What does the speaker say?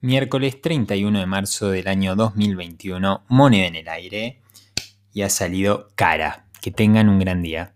Miércoles 31 de marzo del año 2021, moneda en el aire y ha salido cara. Que tengan un gran día.